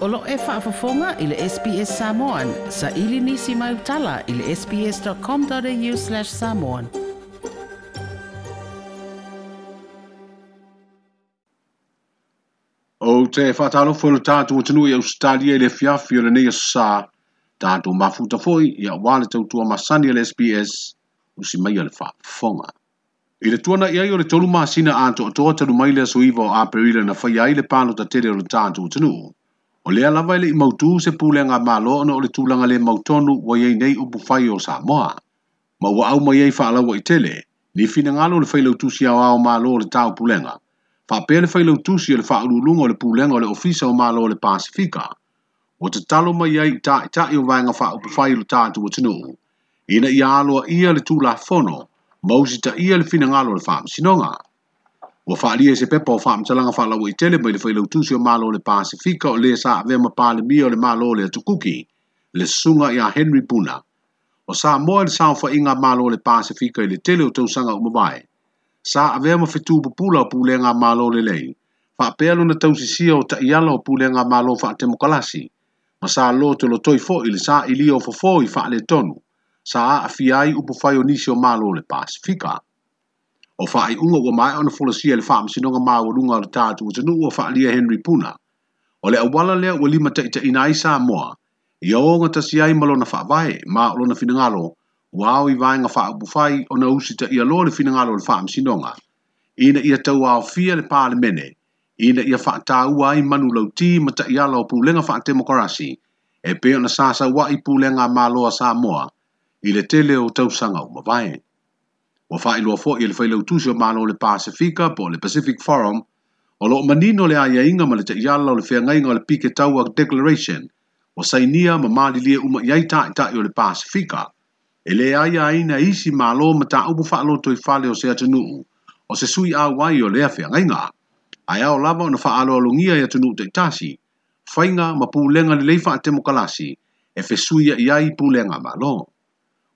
Olo e whaafafonga i le SPS Samoan. Sa ili nisi mai utala i le sps.com.au slash samoan. O te whatalo fulu tātou o tenui e au stadia i le fiafi o le nea sā. Tātou mafuta fwoi i a wale tautua masani le SPS. Usi mai o le whaafafonga. I le tuana i ai o le tolu maa sina ato o toa talu mai le aso iwa o aperila na whai ai le pano ta tere o le tātou o tenui le lea lava ele i mautu se pule ngā mālo ana o le tūlanga le mautonu wa iei nei o bufai o Samoa. Ma ua au mai iei whaalau i tele, ni fina ngalo le whailau tusi au au mālo o le tau pulenga. Whapea le whailau tusi o le whaalulunga o le pulenga o le ofisa o mālo o le Pasifika. O te talo mai iei ta i ta i o vanga wha bufai fai lo tātu o tinu. Ina i aloa ia le tūla fono, mausita ia le fina ngalo le whaam sinonga. Ua whaalia se pepa o whaamtalanga la i tele mai le whailau tusi o malo le Pasifika o le sa avea ma pālemia o le malo le atukuki, le sunga ia Henry Puna. O sa moa le sao inga malo le Pasifika i le tele o tausanga umawae. Sa avea ma whetu pupula o pulenga malo le lei. Whaapea lona tausisia o taiala o pulenga malo whaatemokalasi. Ma sa lo te lo toifo i le sa ilia o fofo i le tonu. Sa a afiai upo whai o nisi o malo le Pasifika. o fa ai unga wa mai ona fola sia le fam si nonga ma wa lunga le tatu o tenu wa fa lia henry puna ole le awala le wa lima ita inai sa mo ia nga ta sia i malo na fa vai ma o na finangalo wa o i vai nga fa bu fai ona usi ta ia lo le finangalo le fam si nonga ina ia tau a fia le pale mene ina ia fa ta u ai manu lo ti ma ta ia lo pu lenga fa demokrasi e pe ona sa sa wa i pu lenga ma lo sa mo ile tele o tau sanga o mabai ua faailoa foʻi i le failautusi o malo le pasifika po le pacific forum o loo manino le aiaiga ma le taʻiala o le feagaiga o le pike taua declaration o sainia ma malilie uma i ai taʻitaʻi le pasifika e le ai aina isi malo ma taupu faaaloto i fale o se atunuu o se sui auai o lea feagaiga ae ao lava ona faaaloalogia i atunuu taʻitasi faiga ma pulega lelei faatemokalasi e fesuia i ai pulega malo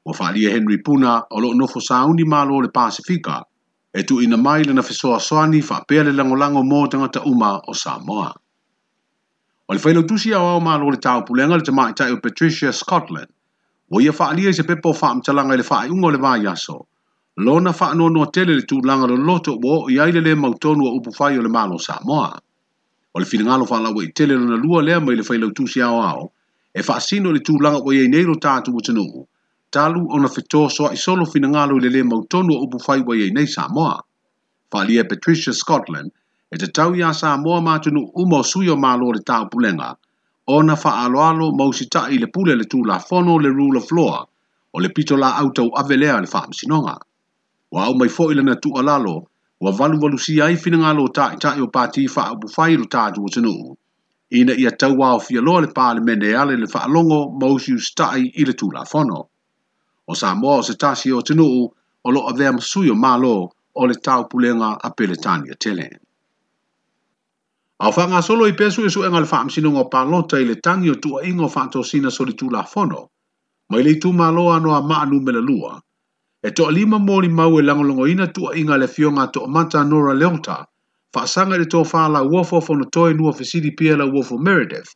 o whaalia Henry Puna o loo nofo sauni malo le Pasifika, e tu ina mai lana fesoa soani whapea le lango lango tanga ta uma o Samoa. O le whailo tusi au au malo le tau pulenga le tamai tai o Patricia Scotland, o ia whaalia i se pepo wha mtalanga le wha ungo le vai aso, lona wha anua noa tele le tu langa lo loto o i aile le mautonu a upu whai o le malo Samoa. O le finangalo wha lawa i tele lona lua lea mai le whailo tusi au au, e wha asino le tu langa o i neiro tātu o tanuhu, talu ona fitoa soa i solo fina le lele mautonu o upu fai wai nei Samoa. Whalia Patricia Scotland e te tau ia Samoa mātunu umo sui o mālo le tau pulenga o na wha aloalo mausita i le pule le tū la fono le rule of law o le pito la autau avelea le wha msinonga. Wa au mai fo ilana tū alalo wa valu valu si ai fina ngalo ta i ta i o pati wha upu fai ru tātu o tenu. Ina ia tau wao fia loa le pāle mene ale le wha alongo mausiu stai i le tū la fono o sa mo se tasi o tinu o lo ave am suyo malo o le tau pulenga a pele tani a tele. Au whanga solo i pesu e su engal wha amsino ngā palota i le tangi o tua ingo wha anto sina soli tu la ma mai le tu malo anu a maa nu mele lua. E toa lima mōri mau e langolongo ina tua inga le fionga to mata nora leota, wha sanga le tō whala uofo fono toi nua fesiri pia la uofo Meredith,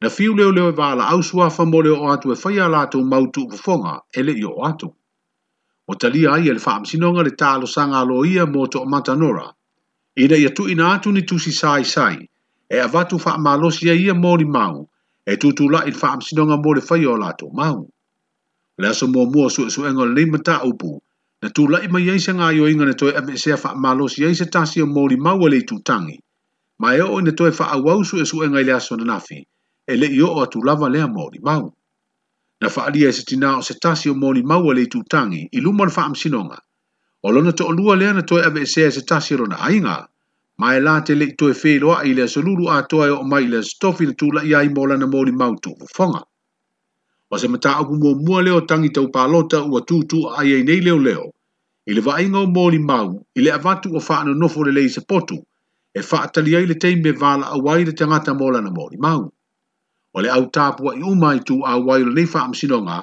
na fiu leo leo e vala au sua fa mole o atu e faya la tu mautu u fonga ele i o atu. O talia ai ele faam sinonga le ta sanga alo ia mo to o matanora. Ida ia tu ina atu ni tusi sai sai e avatu faa malosia ia mo li mau e tutu la il faam sinonga mo le faya o la mau. Le aso mua mua su e su engo le mata upu na tu la e e i ima yeise ngā yo inga na toi ame sea faa malosia se tasi o mo li mau ale i tutangi. Ma e o ina toi faa awausu e su engo ili aso na nafi e le o atu lava lea maoli mau. Na faalia e se tina o se tasi o maoli mau le tu tangi i luma na faam sinonga. O lona to olua lea na toi ave e se tasi o lona ainga, ma e la te le i toi feiloa i lea soluru a toi e o mai lea stofi na tula i ai mola na maoli mau tu ufonga. O se mata aku mua mua leo tangi tau palota ua tutu a ai nei leo leo, i le vaainga o mōli mau, i le avatu o whaano nofo le leise potu, e whaatali ai le teime vala a waire te ngata mōla na mōli mau o le au tāpua i uma i tū awai le nei whaamsino ngā,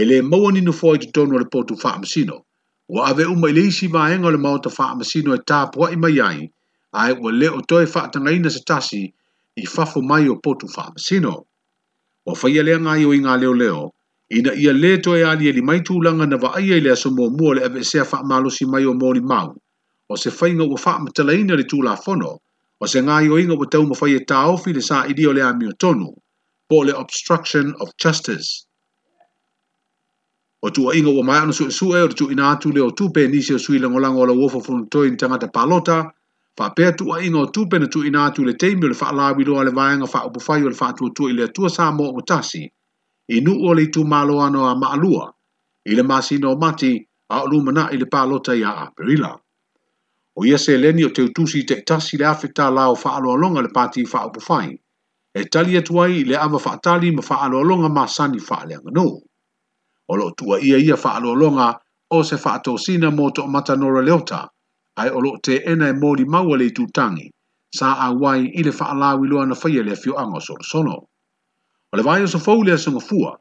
e le maua ninu fōi ki tono le pōtu whaamsino. Wa ave uma i le isi maenga le maota whaamsino e tāpua i mai ai, ai wa le o toi whaatanga ina sa tasi i fafo mai o pōtu whaamsino. Wa whaia lea ngai o ngā leo leo, ina ia le toi ali e li mai tūlanga na wa aia i le aso mua mua le ave sea whaamalo si mai o mōri mau, o se whainga wa whaamtala ina le tūla fono, o se ngai o inga wa tau mawhai e tāofi le sā i le amio tonu pole obstruction of justice. O tua inga wa mai anu su su e, o tu ina atu leo tupe nisi o sui lango lango la uofo funtoi ni tangata palota, fa pea tua inga o tupe na tu ina atu le teimi o le faa lawi loa le vaenga faa upufai o le faa tua tua ili atua saa mo o tasi, inu o le tu malo ano a maalua, ili masino mati a ulumana ili palota ya a perila. O ia se leni o teutusi te tasi le afeta lao faa loa longa le pati faa upufai, e tali atu ai le ava faatali ma faaloalonga ma sani faaleanga no. O lo tua ia ia faaloalonga o se faatosina mo to mata nora leota, ai o lo te ena e mori maua le tutangi, sa a wai i le faalawi loa na faya le fio anga sol sono. O le vai o so fau le asunga fua,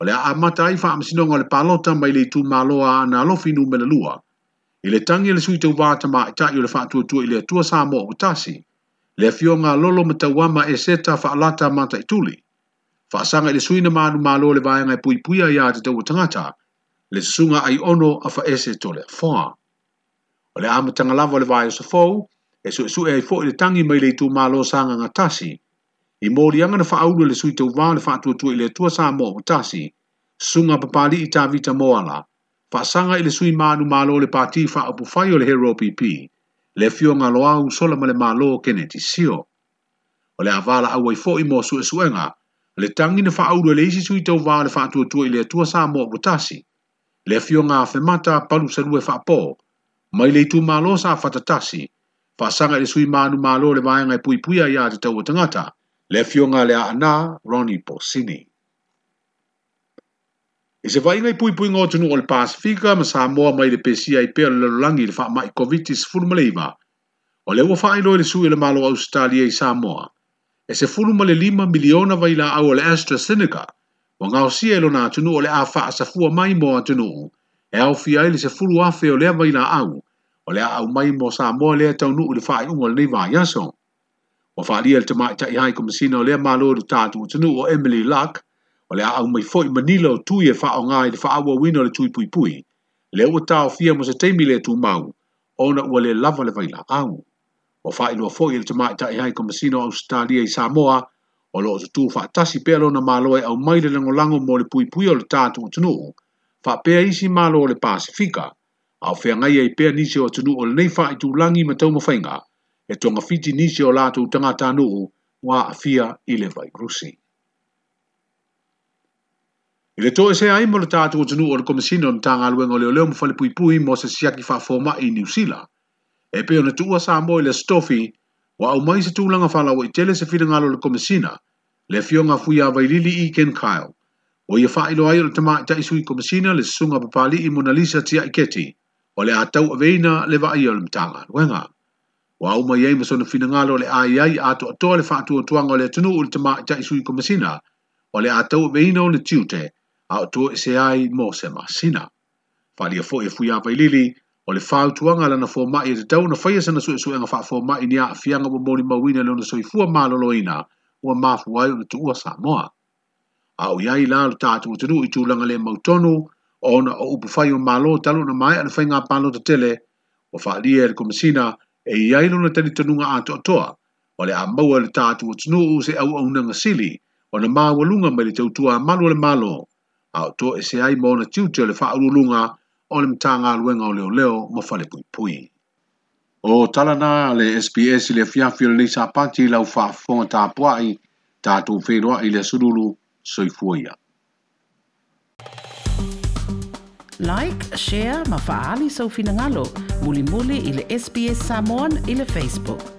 o le a mata ai faa msinonga le palota mai le tu maloa na alofi numele lua, i le tangi e le sui tau vata ma itai o le faatua tua i le tua sa mo o tasi, le fio nga lolo me tau ama e se ta alata mata i tuli. Wha sanga suina manu ma lo le vaya ngai pui puia ya te tau tangata, le sunga ai ono a wha ese tole fwa. O le ama tanga le vaya sa fau, e su e su e ai fwa le tangi mai le tu ma lo sanga ngatasi tasi, i mori anga na wha le sui tau vaya le wha atua tua i le tua sa mo ngatasi tasi, sunga papali i ta vita moala, wha sanga i le sui manu ma lo le pati wha apu fai le hero pipi, le fionga loa un sola male malo kene ti sio. O le avala awa i fo i mo su e suenga, le tangi na faa le isi sui tau vaa le faa tua tua i le tua sa mo butasi. Le fionga a fe mata palu sa lue faa po, mai le tu malo sa fata tasi, faa sanga le sui manu malo le vaenga i pui pui a ya te tau tangata, le fionga le a ana Ronnie Porcini. E se whainga i pui pui ngō tunu o le Pasifika ma Samoa mai le pesia i le lalolangi le wha mai COVID-19 leiva. O le ua whaino le sui le malo Australia i Samoa. E se fulu ma lima miliona vai la au le AstraZeneca. Wa ngau sia ilo nā tunu o le a wha asafua mai mō atunu. E au fia le se fulu afe o lea vai la au. O le a au mai mō Samoa le lea u le wha i unga le neiva yaso. Wa wha lia le tamai tai hai komisina o lea malo le tātu tunu o Emily Luck o le aau mai foʻi manila o tui e faaaogā i le faaauauina o le tui puipui le ua taofia ma se taimi le tumau ona ua lē lava le vailaau ua faailoa foʻi i le tamaʻitaʻi ai komasina o ausitalia i samoa o loo tutū faatasi pea lona mālo e au mai le lagolago mo le puipui o le tatou atunuu faapea isi mālo o le pasifika ao feagai ai pea nisi o atunuu o lenei faaitulagi ma taumafaiga e togafiti nisi o latou tagata nuu ua aafia i le vairusi I le toa se a mo le tātua tunu o le komisina o ntanga aluenga o leo leo mwhale pui pui mo se siaki wha fōma i New Zealand. E peo na tuua sa mo i le stofi wa au mai se tūlanga whala o i tele se whiringa lo le komisina le fionga fuia a vailili i Ken Kyle. O i a wha ilo ai o le tama i taisu i komisina le sunga papali i Mona Lisa tia i keti o le atau a veina le wa i o le mtanga aluenga. Wa au mai ei masona whiringa lo le ai ai ato atoa le wha tuatuanga o le tunu o le tama i taisu i komisina o le atau a veina o le tiute o le tiute a o tua se ai mō se masina. Whalia fo e fui apa i lili, o le whautuanga lana fō mai e te tau na whaia e sana sue suenga wha fō mai ni a fianga po mōni mawina leona soifua māloloina ua māfu ai o na tuua Samoa. A o iai la lo tātua tunu i tūlanga le mautonu, o na o upu whai o mālo talo na mai ana whainga pālo te tele, o whaalia e le komisina e iai lona tani tanunga a toa, o le a maua le tātua tunu se au au nanga sili, o na māwalunga mai le tautua malu le malo a o e se ai mo na tiuti o le whaarulunga o le mtanga aluenga o leo leo ma fale pui pui. O tala na le SPS le fiafi le nisa pati lau wha fonga tā puai tā tū whenua i le sururu soifuia. Like, share, ma faali sau finangalo, muli muli ili SBS Samoan ili Facebook.